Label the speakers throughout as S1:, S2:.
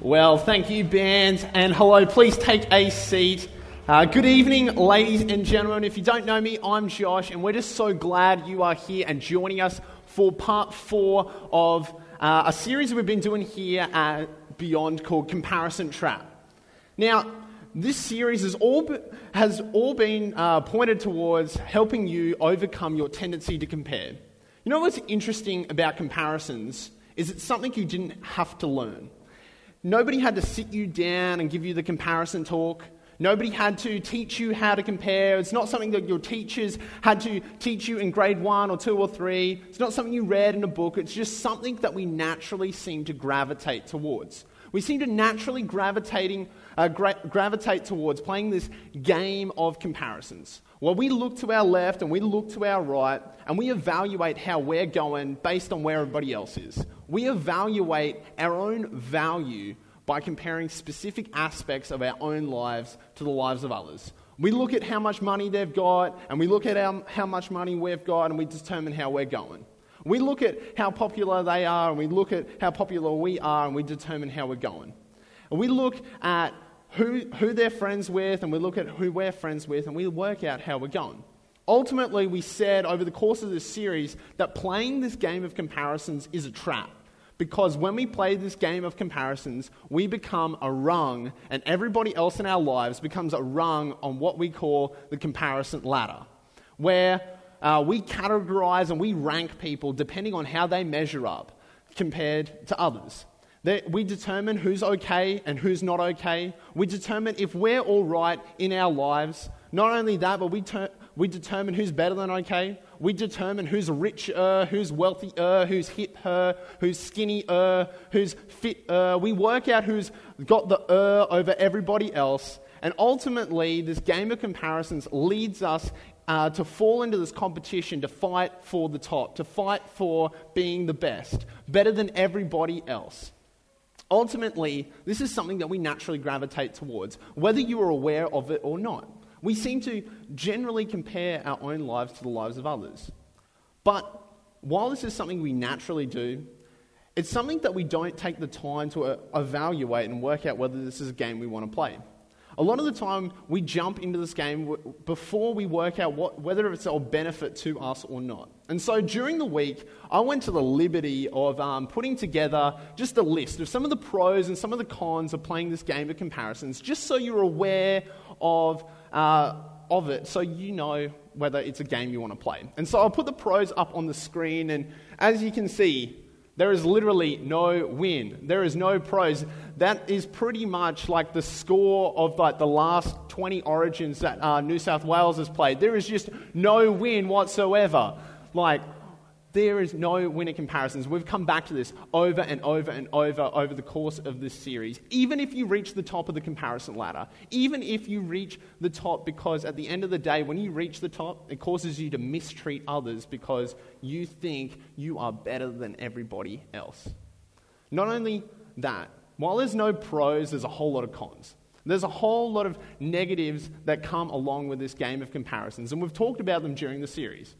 S1: Well, thank you, band, and hello. Please take a seat. Uh, good evening, ladies and gentlemen. If you don't know me, I'm Josh, and we're just so glad you are here and joining us for part four of uh, a series we've been doing here at Beyond called Comparison Trap. Now, this series has all, has all been uh, pointed towards helping you overcome your tendency to compare. You know what's interesting about comparisons is it's something you didn't have to learn. Nobody had to sit you down and give you the comparison talk. Nobody had to teach you how to compare. It's not something that your teachers had to teach you in grade one or two or three. It's not something you read in a book. It's just something that we naturally seem to gravitate towards. We seem to naturally gravitating, uh, gra- gravitate towards playing this game of comparisons. Well, we look to our left and we look to our right and we evaluate how we're going based on where everybody else is. We evaluate our own value by comparing specific aspects of our own lives to the lives of others. We look at how much money they've got, and we look at how, how much money we've got, and we determine how we're going. We look at how popular they are, and we look at how popular we are, and we determine how we're going. And we look at who, who they're friends with, and we look at who we're friends with, and we work out how we're going. Ultimately, we said over the course of this series that playing this game of comparisons is a trap. Because when we play this game of comparisons, we become a rung, and everybody else in our lives becomes a rung on what we call the comparison ladder, where uh, we categorize and we rank people depending on how they measure up compared to others. We determine who's okay and who's not okay. We determine if we're all right in our lives. Not only that, but we, ter- we determine who's better than okay. We determine who's richer, who's wealthier, who's hipper, who's skinnier, who's fitter. We work out who's got the er over everybody else. And ultimately, this game of comparisons leads us uh, to fall into this competition to fight for the top, to fight for being the best, better than everybody else. Ultimately, this is something that we naturally gravitate towards, whether you are aware of it or not. We seem to generally compare our own lives to the lives of others. But while this is something we naturally do, it's something that we don't take the time to uh, evaluate and work out whether this is a game we want to play. A lot of the time, we jump into this game before we work out what, whether it's of benefit to us or not. And so during the week, I went to the liberty of um, putting together just a list of some of the pros and some of the cons of playing this game of comparisons, just so you're aware of uh, of it so you know whether it's a game you want to play. And so I'll put the pros up on the screen, and as you can see, there is literally no win. There is no pros. That is pretty much like the score of like the last 20 origins that uh, New South Wales has played. There is just no win whatsoever. Like, there is no winner comparisons. We've come back to this over and over and over over the course of this series. Even if you reach the top of the comparison ladder, even if you reach the top, because at the end of the day, when you reach the top, it causes you to mistreat others because you think you are better than everybody else. Not only that, while there's no pros, there's a whole lot of cons. There's a whole lot of negatives that come along with this game of comparisons, and we've talked about them during the series.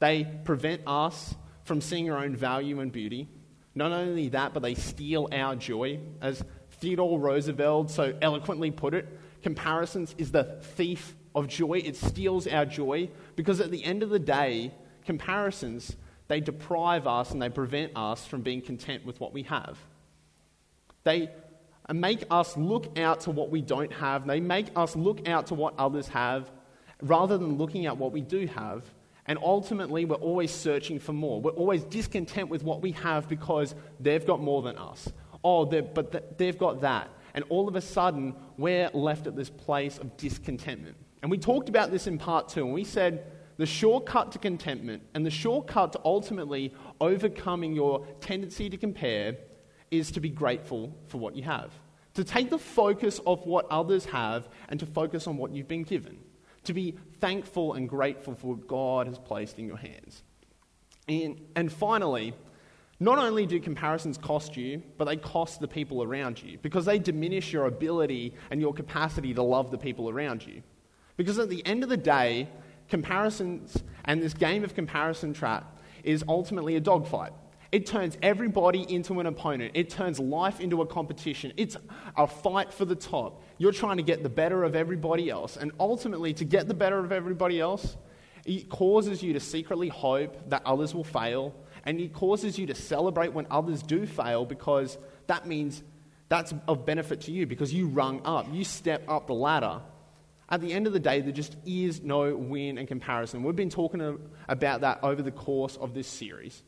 S1: They prevent us from seeing our own value and beauty. Not only that, but they steal our joy. As Theodore Roosevelt so eloquently put it, comparisons is the thief of joy. It steals our joy because at the end of the day, comparisons, they deprive us and they prevent us from being content with what we have. They make us look out to what we don't have. They make us look out to what others have rather than looking at what we do have and ultimately, we're always searching for more. We're always discontent with what we have because they've got more than us. Oh, but they've got that. And all of a sudden, we're left at this place of discontentment. And we talked about this in part two, and we said the shortcut to contentment and the shortcut to ultimately overcoming your tendency to compare is to be grateful for what you have. To take the focus of what others have and to focus on what you've been given to be thankful and grateful for what God has placed in your hands. And, and finally, not only do comparisons cost you, but they cost the people around you because they diminish your ability and your capacity to love the people around you. Because at the end of the day, comparisons and this game of comparison trap is ultimately a dogfight. It turns everybody into an opponent. It turns life into a competition. It's a fight for the top. You're trying to get the better of everybody else. And ultimately, to get the better of everybody else, it causes you to secretly hope that others will fail. And it causes you to celebrate when others do fail because that means that's of benefit to you because you rung up, you step up the ladder. At the end of the day, there just is no win and comparison. We've been talking about that over the course of this series.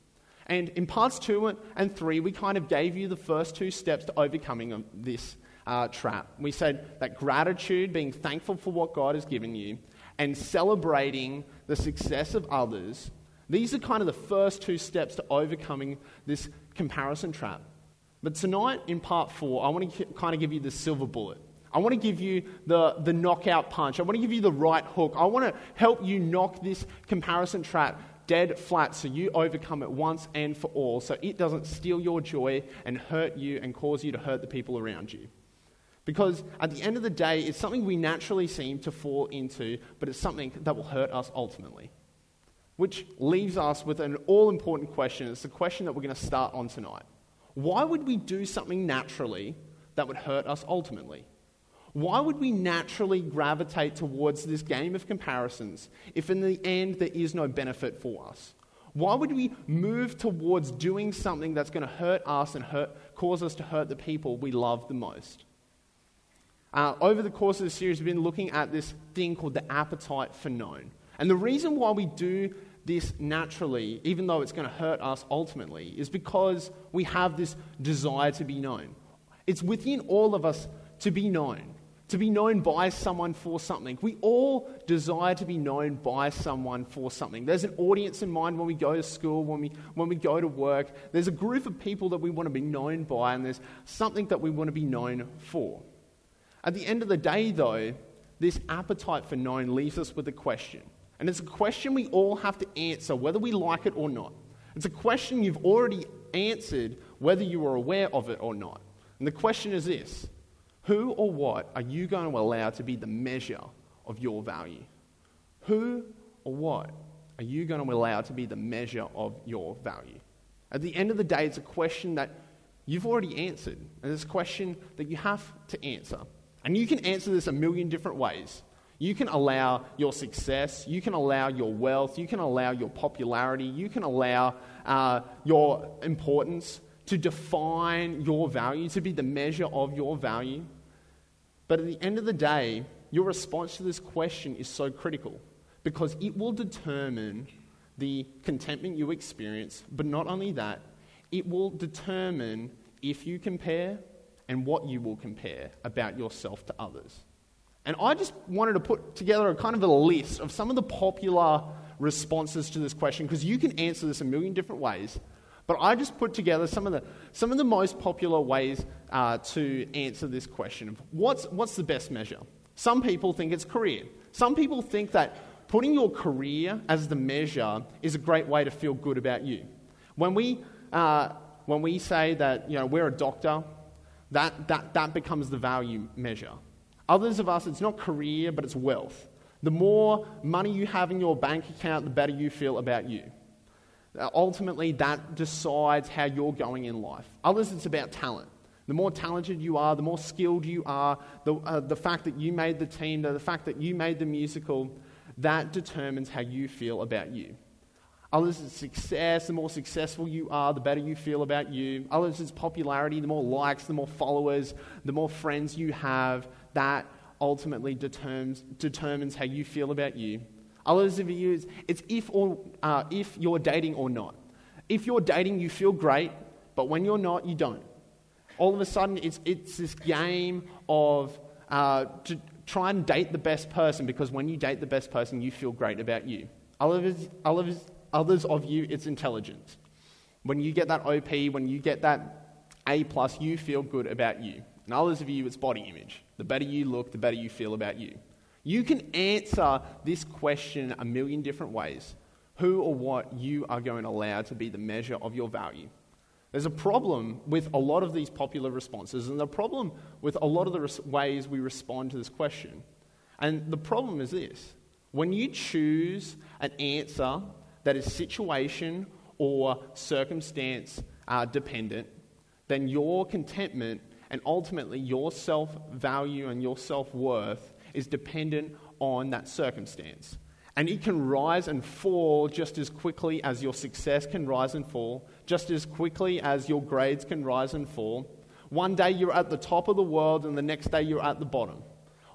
S1: And in parts two and three, we kind of gave you the first two steps to overcoming this uh, trap. We said that gratitude, being thankful for what God has given you, and celebrating the success of others, these are kind of the first two steps to overcoming this comparison trap. But tonight, in part four, I want to kind of give you the silver bullet. I want to give you the, the knockout punch. I want to give you the right hook. I want to help you knock this comparison trap dead flat so you overcome it once and for all so it doesn't steal your joy and hurt you and cause you to hurt the people around you. Because at the end of the day, it's something we naturally seem to fall into, but it's something that will hurt us ultimately. Which leaves us with an all important question. It's the question that we're going to start on tonight. Why would we do something naturally that would hurt us ultimately? Why would we naturally gravitate towards this game of comparisons if in the end there is no benefit for us? Why would we move towards doing something that's going to hurt us and hurt, cause us to hurt the people we love the most? Uh, over the course of the series, we've been looking at this thing called the appetite for known. And the reason why we do this naturally, even though it's going to hurt us ultimately, is because we have this desire to be known. It's within all of us to be known to be known by someone for something. We all desire to be known by someone for something. There's an audience in mind when we go to school, when we, when we go to work. There's a group of people that we want to be known by, and there's something that we want to be known for. At the end of the day, though, this appetite for known leaves us with a question. And it's a question we all have to answer, whether we like it or not. It's a question you've already answered, whether you are aware of it or not. And the question is this who or what are you going to allow to be the measure of your value? Who or what are you going to allow to be the measure of your value? At the end of the day, it's a question that you've already answered, and it's a question that you have to answer. And you can answer this a million different ways. You can allow your success, you can allow your wealth, you can allow your popularity, you can allow uh, your importance to define your value, to be the measure of your value. But at the end of the day, your response to this question is so critical because it will determine the contentment you experience, but not only that, it will determine if you compare and what you will compare about yourself to others. And I just wanted to put together a kind of a list of some of the popular responses to this question because you can answer this a million different ways. But I just put together some of the, some of the most popular ways uh, to answer this question of what's, what's the best measure? Some people think it's career. Some people think that putting your career as the measure is a great way to feel good about you. When we, uh, when we say that you know, we're a doctor, that, that, that becomes the value measure. Others of us, it's not career, but it's wealth. The more money you have in your bank account, the better you feel about you. Uh, ultimately, that decides how you're going in life. Others, it's about talent. The more talented you are, the more skilled you are, the, uh, the fact that you made the team, the, the fact that you made the musical, that determines how you feel about you. Others, it's success. The more successful you are, the better you feel about you. Others, it's popularity. The more likes, the more followers, the more friends you have, that ultimately determines, determines how you feel about you. Others of you, it's if, or, uh, if you're dating or not. If you're dating, you feel great, but when you're not, you don't. All of a sudden, it's, it's this game of uh, to try and date the best person because when you date the best person, you feel great about you. Others, others, others of you, it's intelligence. When you get that OP, when you get that A, plus, you feel good about you. And others of you, it's body image. The better you look, the better you feel about you. You can answer this question a million different ways. Who or what you are going to allow to be the measure of your value. There's a problem with a lot of these popular responses, and the problem with a lot of the res- ways we respond to this question. And the problem is this when you choose an answer that is situation or circumstance uh, dependent, then your contentment and ultimately your self value and your self worth is dependent on that circumstance. And it can rise and fall just as quickly as your success can rise and fall, just as quickly as your grades can rise and fall. One day you're at the top of the world, and the next day you're at the bottom.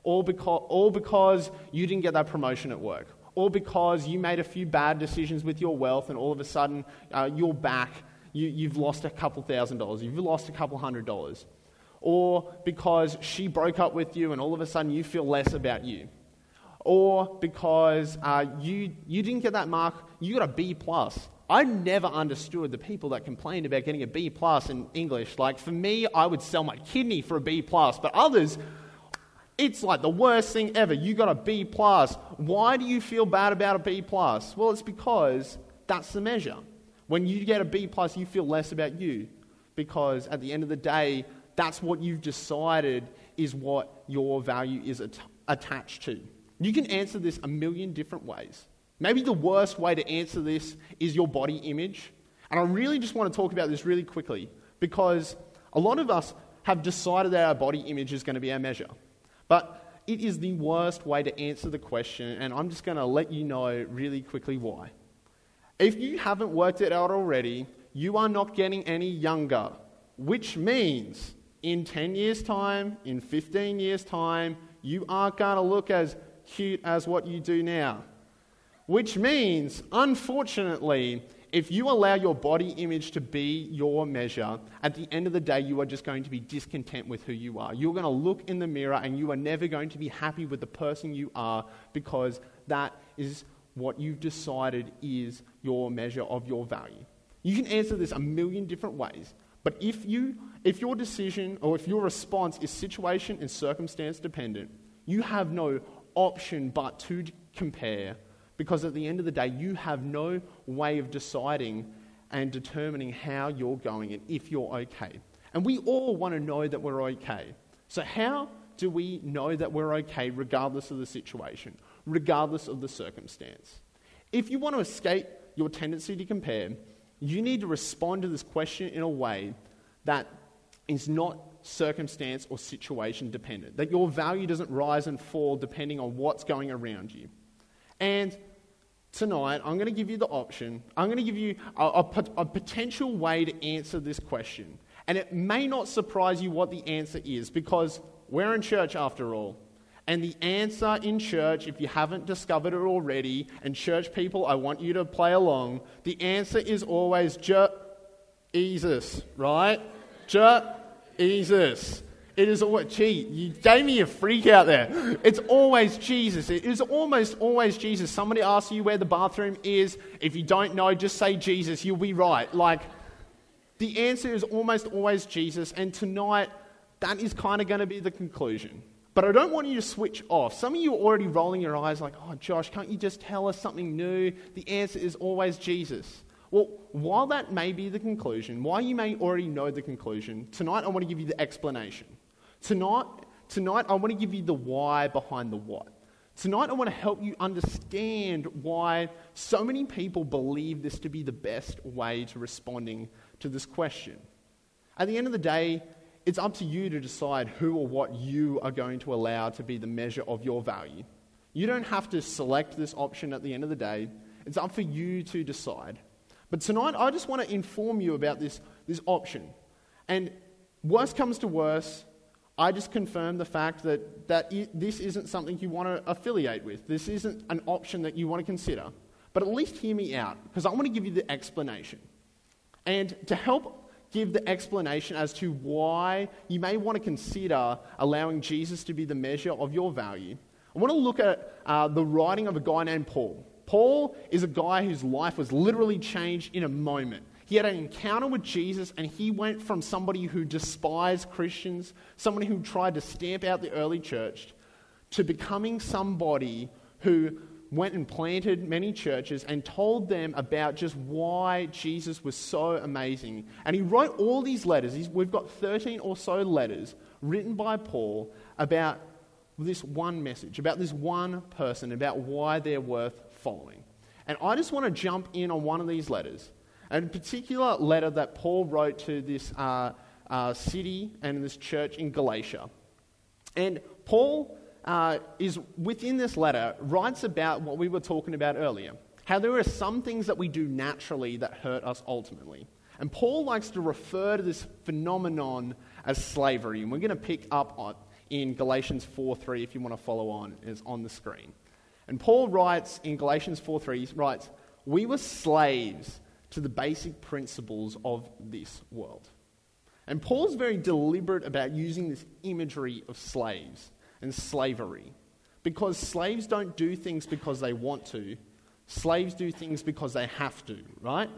S1: All because, all because you didn't get that promotion at work, or because you made a few bad decisions with your wealth, and all of a sudden uh, you're back, you, you've lost a couple thousand dollars, you've lost a couple hundred dollars. Or because she broke up with you, and all of a sudden you feel less about you or because uh, you, you didn't get that mark, you got a B plus. I never understood the people that complained about getting a B plus in English. Like for me, I would sell my kidney for a B plus, but others, it's like the worst thing ever. You got a B plus. Why do you feel bad about a B plus? Well, it's because that's the measure. When you get a B plus, you feel less about you because at the end of the day, that's what you've decided is what your value is at- attached to. You can answer this a million different ways. Maybe the worst way to answer this is your body image. And I really just want to talk about this really quickly because a lot of us have decided that our body image is going to be our measure. But it is the worst way to answer the question, and I'm just going to let you know really quickly why. If you haven't worked it out already, you are not getting any younger, which means in 10 years' time, in 15 years' time, you aren't going to look as cute as what you do now. Which means, unfortunately, if you allow your body image to be your measure, at the end of the day, you are just going to be discontent with who you are. You're going to look in the mirror and you are never going to be happy with the person you are because that is what you've decided is your measure of your value. You can answer this a million different ways, but if, you, if your decision or if your response is situation and circumstance dependent, you have no option but to compare because at the end of the day, you have no way of deciding and determining how you're going and if you're okay. And we all want to know that we're okay. So, how do we know that we're okay regardless of the situation, regardless of the circumstance? If you want to escape your tendency to compare, you need to respond to this question in a way that is not circumstance or situation dependent, that your value doesn't rise and fall depending on what's going around you. And tonight, I'm going to give you the option, I'm going to give you a, a, a potential way to answer this question. And it may not surprise you what the answer is because we're in church after all. And the answer in church, if you haven't discovered it already, and church people, I want you to play along, the answer is always Jesus, right? Jesus. It is always, gee, you gave me a freak out there. It's always Jesus. It is almost always Jesus. Somebody asks you where the bathroom is. If you don't know, just say Jesus. You'll be right. Like, the answer is almost always Jesus. And tonight, that is kind of going to be the conclusion. But I don't want you to switch off. Some of you are already rolling your eyes like, oh, Josh, can't you just tell us something new? The answer is always Jesus. Well, while that may be the conclusion, while you may already know the conclusion, tonight I want to give you the explanation. Tonight, tonight I want to give you the why behind the what. Tonight I want to help you understand why so many people believe this to be the best way to responding to this question. At the end of the day, it's up to you to decide who or what you are going to allow to be the measure of your value. You don't have to select this option at the end of the day. It's up for you to decide. But tonight, I just want to inform you about this, this option. And worst comes to worst, I just confirm the fact that, that this isn't something you want to affiliate with. This isn't an option that you want to consider. But at least hear me out, because I want to give you the explanation. And to help give the explanation as to why you may want to consider allowing Jesus to be the measure of your value, I want to look at uh, the writing of a guy named Paul. Paul is a guy whose life was literally changed in a moment. He had an encounter with Jesus and he went from somebody who despised Christians, somebody who tried to stamp out the early church, to becoming somebody who went and planted many churches and told them about just why Jesus was so amazing. And he wrote all these letters. He's, we've got 13 or so letters written by Paul about this one message, about this one person, about why they're worth following. And I just want to jump in on one of these letters. and in particular letter that Paul wrote to this uh, uh, city and this church in Galatia. And Paul uh, is within this letter writes about what we were talking about earlier how there are some things that we do naturally that hurt us ultimately. And Paul likes to refer to this phenomenon as slavery. And we're going to pick up on, in Galatians 4:3 if you want to follow on, is on the screen. And Paul writes in Galatians 4:3, he writes, "We were slaves to the basic principles of this world." And Paul's very deliberate about using this imagery of slaves and slavery. Because slaves don't do things because they want to, slaves do things because they have to, right?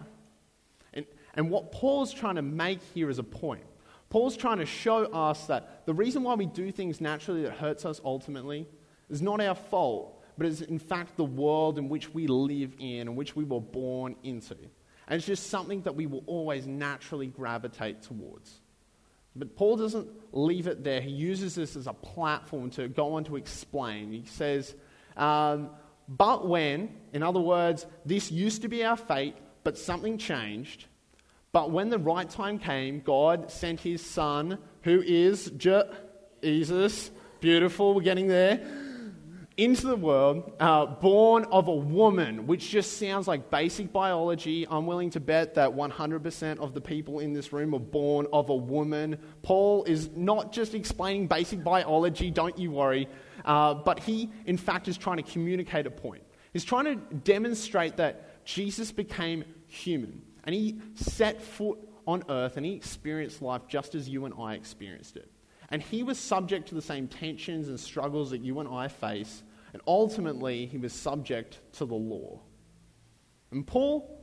S1: And, and what Paul's trying to make here is a point. Paul's trying to show us that the reason why we do things naturally that hurts us ultimately is not our fault, but is in fact the world in which we live in and which we were born into. And it's just something that we will always naturally gravitate towards. But Paul doesn't leave it there. He uses this as a platform to go on to explain. He says, um, But when, in other words, this used to be our fate, but something changed. But when the right time came, God sent his son, who is Jesus, beautiful, we're getting there into the world, uh, born of a woman, which just sounds like basic biology. I'm willing to bet that 100% of the people in this room were born of a woman. Paul is not just explaining basic biology, don't you worry, uh, but he, in fact, is trying to communicate a point. He's trying to demonstrate that Jesus became human and he set foot on earth and he experienced life just as you and I experienced it. And he was subject to the same tensions and struggles that you and I face and ultimately, he was subject to the law. And Paul,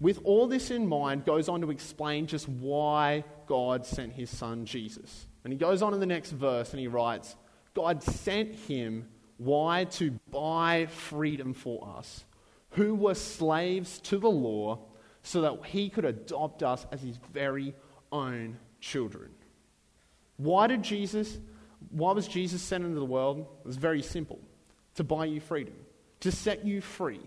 S1: with all this in mind, goes on to explain just why God sent his son Jesus. And he goes on in the next verse and he writes God sent him, why? To buy freedom for us, who were slaves to the law, so that he could adopt us as his very own children. Why did Jesus, why was Jesus sent into the world? It was very simple to buy you freedom, to set you free,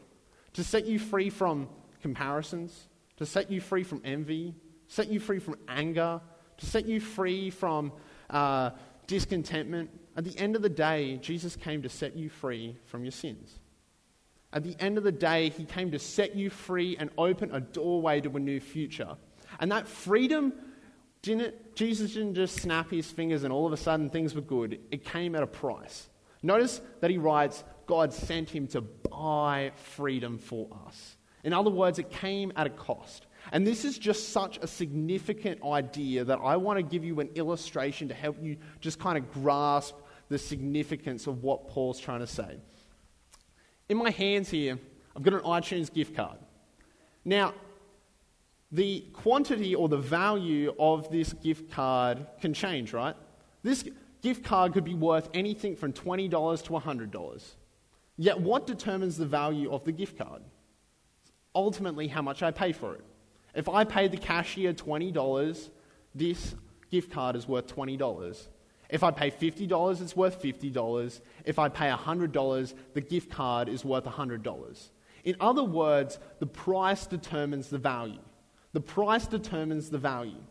S1: to set you free from comparisons, to set you free from envy, set you free from anger, to set you free from uh, discontentment. At the end of the day, Jesus came to set you free from your sins. At the end of the day, he came to set you free and open a doorway to a new future. And that freedom didn't, Jesus didn't just snap his fingers and all of a sudden things were good. It came at a price. Notice that he writes, God sent him to buy freedom for us. In other words, it came at a cost. And this is just such a significant idea that I want to give you an illustration to help you just kind of grasp the significance of what Paul's trying to say. In my hands here, I've got an iTunes gift card. Now, the quantity or the value of this gift card can change, right? This, gift card could be worth anything from $20 to $100. Yet, what determines the value of the gift card? Ultimately, how much I pay for it. If I pay the cashier $20, this gift card is worth $20. If I pay $50, it's worth $50. If I pay $100, the gift card is worth $100. In other words, the price determines the value. The price determines the value.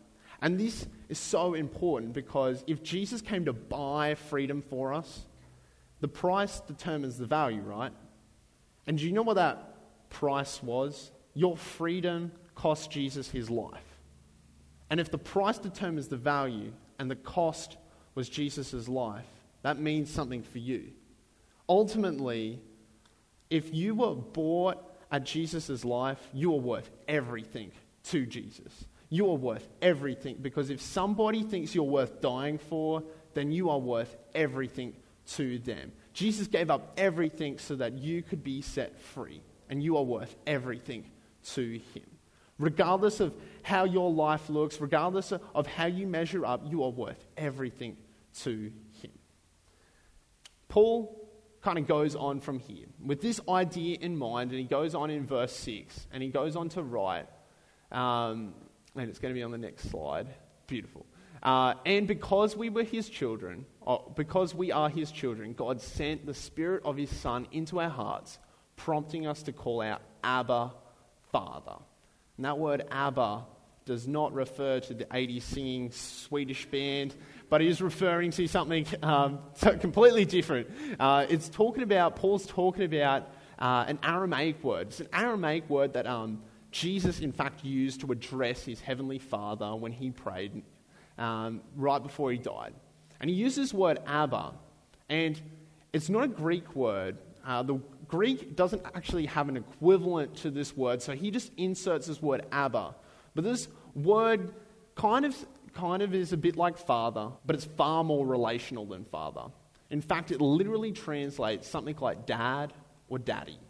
S1: And this is so important because if Jesus came to buy freedom for us, the price determines the value, right? And do you know what that price was? Your freedom cost Jesus his life. And if the price determines the value and the cost was Jesus' life, that means something for you. Ultimately, if you were bought at Jesus' life, you are worth everything to Jesus. You are worth everything because if somebody thinks you're worth dying for, then you are worth everything to them. Jesus gave up everything so that you could be set free, and you are worth everything to Him. Regardless of how your life looks, regardless of how you measure up, you are worth everything to Him. Paul kind of goes on from here with this idea in mind, and he goes on in verse 6, and he goes on to write. Um, and it's going to be on the next slide. Beautiful. Uh, and because we were his children, because we are his children, God sent the Spirit of his Son into our hearts, prompting us to call out, Abba, Father. And that word Abba does not refer to the 80s singing Swedish band, but it is referring to something um, completely different. Uh, it's talking about, Paul's talking about uh, an Aramaic word. It's an Aramaic word that um, Jesus, in fact, used to address his heavenly Father when he prayed um, right before he died. And he uses this word Abba, and it's not a Greek word. Uh, the Greek doesn't actually have an equivalent to this word, so he just inserts this word Abba. But this word kind of, kind of is a bit like father, but it's far more relational than father. In fact, it literally translates something like dad or daddy.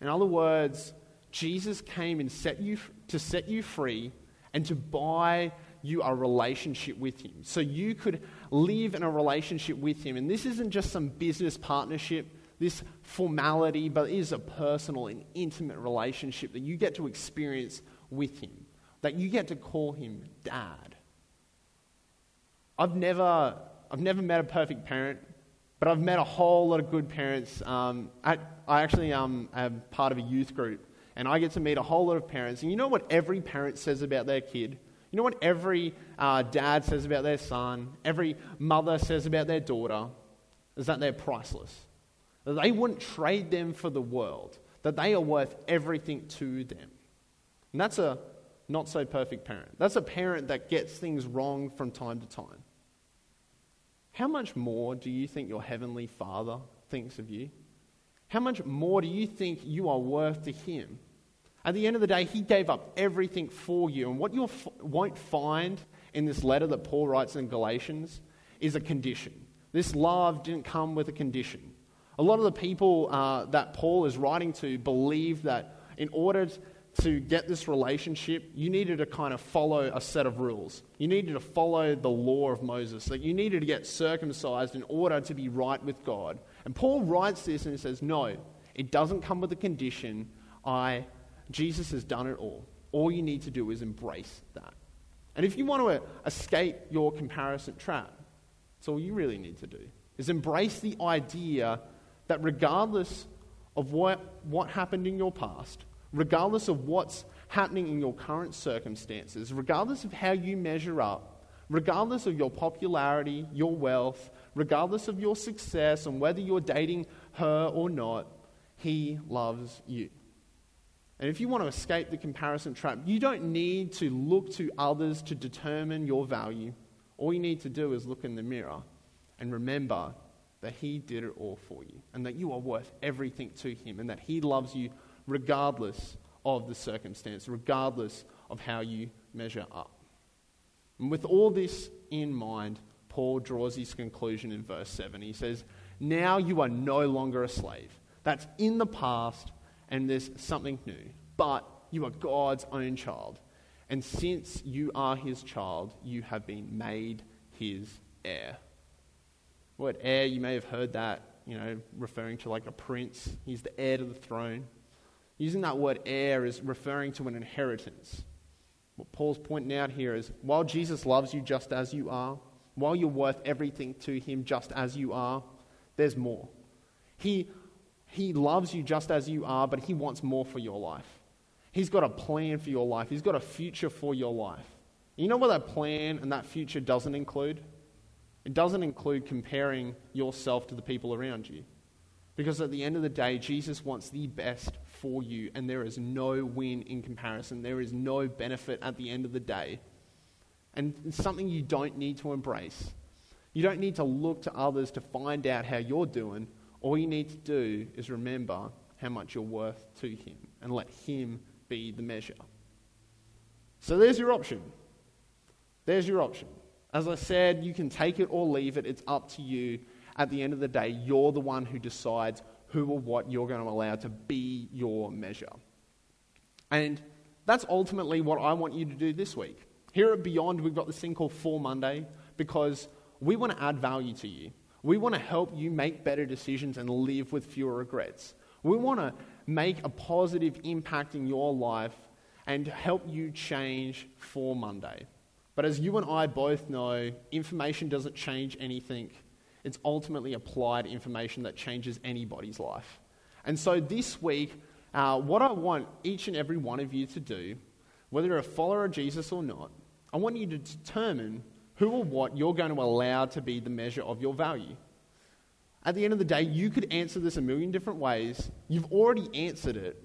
S1: In other words, Jesus came and set you, to set you free and to buy you a relationship with Him. So you could live in a relationship with Him. And this isn't just some business partnership, this formality, but it is a personal and intimate relationship that you get to experience with Him, that you get to call Him Dad. I've never, I've never met a perfect parent, but I've met a whole lot of good parents. Um, I, I actually um, am part of a youth group, and I get to meet a whole lot of parents. And you know what every parent says about their kid? You know what every uh, dad says about their son, every mother says about their daughter? Is that they're priceless. That they wouldn't trade them for the world, that they are worth everything to them. And that's a not so perfect parent. That's a parent that gets things wrong from time to time. How much more do you think your heavenly Father thinks of you? How much more do you think you are worth to Him? At the end of the day, he gave up everything for you. And what you f- won't find in this letter that Paul writes in Galatians is a condition. This love didn't come with a condition. A lot of the people uh, that Paul is writing to believe that in order to get this relationship, you needed to kind of follow a set of rules. You needed to follow the law of Moses, that you needed to get circumcised in order to be right with God. And Paul writes this and he says, No, it doesn't come with a condition. I Jesus has done it all. All you need to do is embrace that. And if you want to uh, escape your comparison trap, that's all you really need to do, is embrace the idea that regardless of what, what happened in your past, regardless of what's happening in your current circumstances, regardless of how you measure up, regardless of your popularity, your wealth, regardless of your success and whether you're dating her or not, he loves you. And if you want to escape the comparison trap, you don't need to look to others to determine your value. All you need to do is look in the mirror and remember that He did it all for you and that you are worth everything to Him and that He loves you regardless of the circumstance, regardless of how you measure up. And with all this in mind, Paul draws his conclusion in verse 7. He says, Now you are no longer a slave. That's in the past and there's something new. But you are God's own child. And since you are his child, you have been made his heir. Word heir, you may have heard that, you know, referring to like a prince. He's the heir to the throne. Using that word heir is referring to an inheritance. What Paul's pointing out here is while Jesus loves you just as you are, while you're worth everything to him just as you are, there's more. He he loves you just as you are, but He wants more for your life. He's got a plan for your life, He's got a future for your life. You know what that plan and that future doesn't include? It doesn't include comparing yourself to the people around you. Because at the end of the day, Jesus wants the best for you, and there is no win in comparison. There is no benefit at the end of the day. And it's something you don't need to embrace. You don't need to look to others to find out how you're doing. All you need to do is remember how much you're worth to Him and let Him be the measure. So there's your option. There's your option. As I said, you can take it or leave it. It's up to you. At the end of the day, you're the one who decides who or what you're going to allow to be your measure. And that's ultimately what I want you to do this week. Here at Beyond, we've got this thing called For Monday because we want to add value to you. We want to help you make better decisions and live with fewer regrets. We want to make a positive impact in your life and help you change for Monday. But as you and I both know, information doesn't change anything. It's ultimately applied information that changes anybody's life. And so this week, uh, what I want each and every one of you to do, whether you're a follower of Jesus or not, I want you to determine who or what you're going to allow to be the measure of your value. At the end of the day, you could answer this a million different ways. You've already answered it.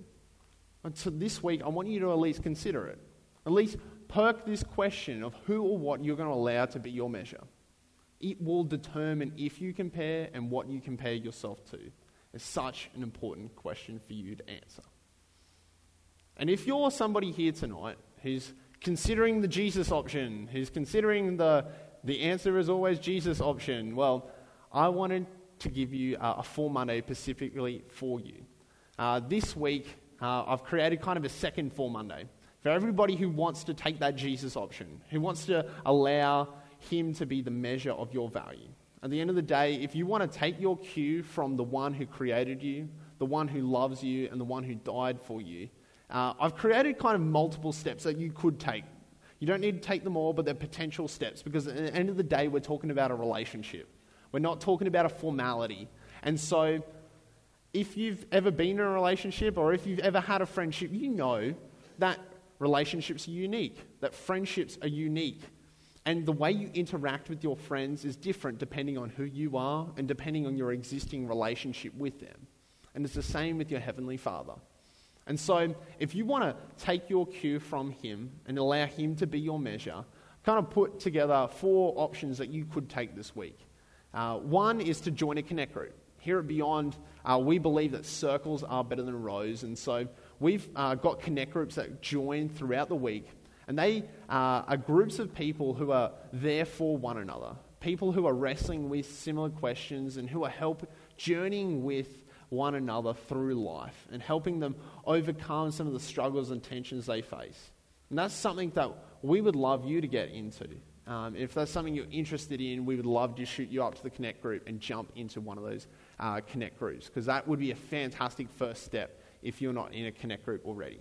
S1: And so this week, I want you to at least consider it. At least perk this question of who or what you're going to allow to be your measure. It will determine if you compare and what you compare yourself to. It's such an important question for you to answer. And if you're somebody here tonight who's considering the Jesus option, who's considering the, the answer is always Jesus option, well, I wanted to give you a, a For Monday specifically for you. Uh, this week, uh, I've created kind of a second For Monday for everybody who wants to take that Jesus option, who wants to allow Him to be the measure of your value. At the end of the day, if you want to take your cue from the one who created you, the one who loves you, and the one who died for you, uh, I've created kind of multiple steps that you could take. You don't need to take them all, but they're potential steps because at the end of the day, we're talking about a relationship. We're not talking about a formality. And so, if you've ever been in a relationship or if you've ever had a friendship, you know that relationships are unique, that friendships are unique. And the way you interact with your friends is different depending on who you are and depending on your existing relationship with them. And it's the same with your Heavenly Father. And so, if you want to take your cue from Him and allow Him to be your measure, kind of put together four options that you could take this week. Uh, one is to join a connect group. Here at Beyond, uh, we believe that circles are better than rows, and so we've uh, got connect groups that join throughout the week, and they uh, are groups of people who are there for one another, people who are wrestling with similar questions and who are help journeying with one another through life and helping them overcome some of the struggles and tensions they face. And that's something that we would love you to get into. Um, if that's something you're interested in, we would love to shoot you up to the Connect group and jump into one of those uh, Connect groups because that would be a fantastic first step if you're not in a Connect group already.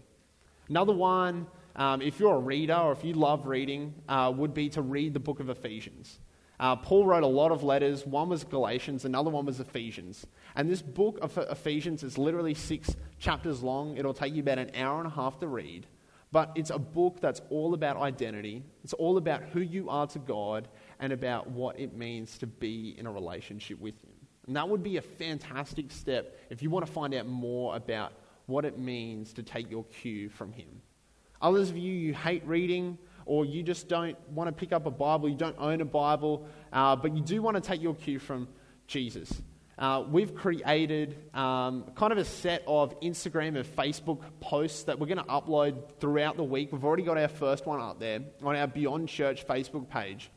S1: Another one, um, if you're a reader or if you love reading, uh, would be to read the book of Ephesians. Uh, Paul wrote a lot of letters. One was Galatians, another one was Ephesians. And this book of Ephesians is literally six chapters long. It'll take you about an hour and a half to read. But it's a book that's all about identity. It's all about who you are to God and about what it means to be in a relationship with Him. And that would be a fantastic step if you want to find out more about what it means to take your cue from Him. Others of you, you hate reading, or you just don't want to pick up a Bible, you don't own a Bible, uh, but you do want to take your cue from Jesus. Uh, we've created um, kind of a set of Instagram and Facebook posts that we're going to upload throughout the week. We've already got our first one up there on our Beyond Church Facebook page.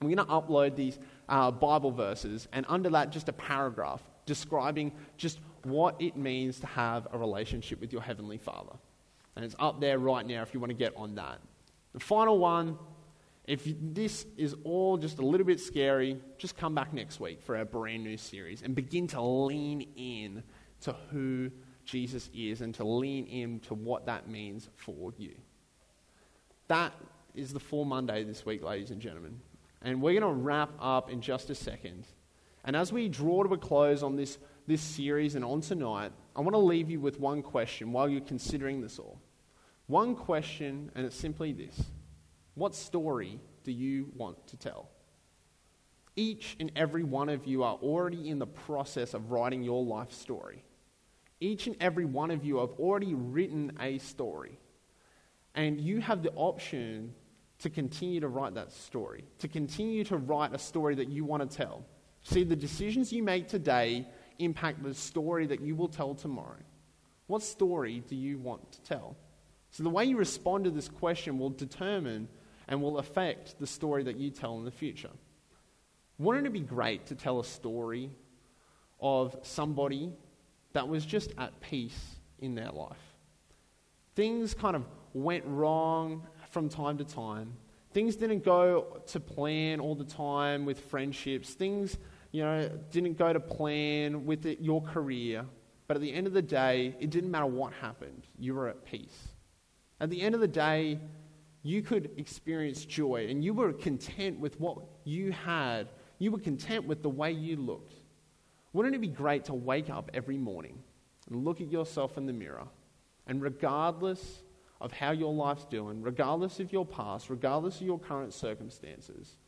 S1: We're going to upload these uh, Bible verses, and under that, just a paragraph describing just what it means to have a relationship with your Heavenly Father. And it's up there right now if you want to get on that. The final one if this is all just a little bit scary, just come back next week for our brand new series and begin to lean in to who Jesus is and to lean in to what that means for you. That is the For Monday this week, ladies and gentlemen. And we're going to wrap up in just a second. And as we draw to a close on this, this series and on tonight, I want to leave you with one question while you're considering this all. One question, and it's simply this what story do you want to tell? Each and every one of you are already in the process of writing your life story. Each and every one of you have already written a story. And you have the option to continue to write that story, to continue to write a story that you want to tell. See, the decisions you make today impact the story that you will tell tomorrow. What story do you want to tell? So, the way you respond to this question will determine and will affect the story that you tell in the future. Wouldn't it be great to tell a story of somebody that was just at peace in their life? Things kind of went wrong from time to time. Things didn't go to plan all the time with friendships. Things, you know, didn't go to plan with it, your career. But at the end of the day, it didn't matter what happened. You were at peace. At the end of the day, you could experience joy and you were content with what you had. You were content with the way you looked. Wouldn't it be great to wake up every morning and look at yourself in the mirror, and regardless of how your life's doing, regardless of your past, regardless of your current circumstances,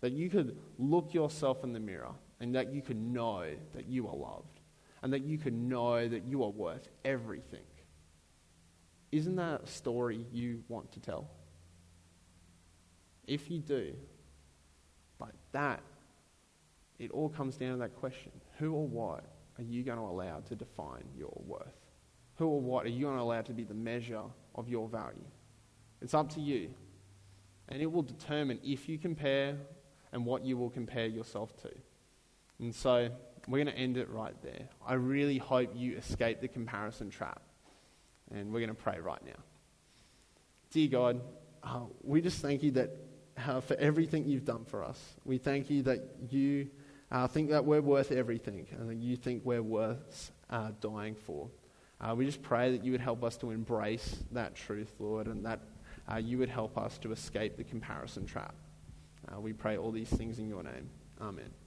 S1: that you could look yourself in the mirror and that you could know that you are loved and that you could know that you are worth everything. Isn't that a story you want to tell? If you do, but that, it all comes down to that question who or what are you going to allow to define your worth? Who or what are you going to allow to be the measure of your value? It's up to you. And it will determine if you compare and what you will compare yourself to. And so we're going to end it right there. I really hope you escape the comparison trap. And we're going to pray right now. Dear God, uh, we just thank you that uh, for everything you've done for us. We thank you that you uh, think that we're worth everything and that you think we're worth uh, dying for. Uh, we just pray that you would help us to embrace that truth, Lord, and that uh, you would help us to escape the comparison trap. we pray all these things in your name. Amen.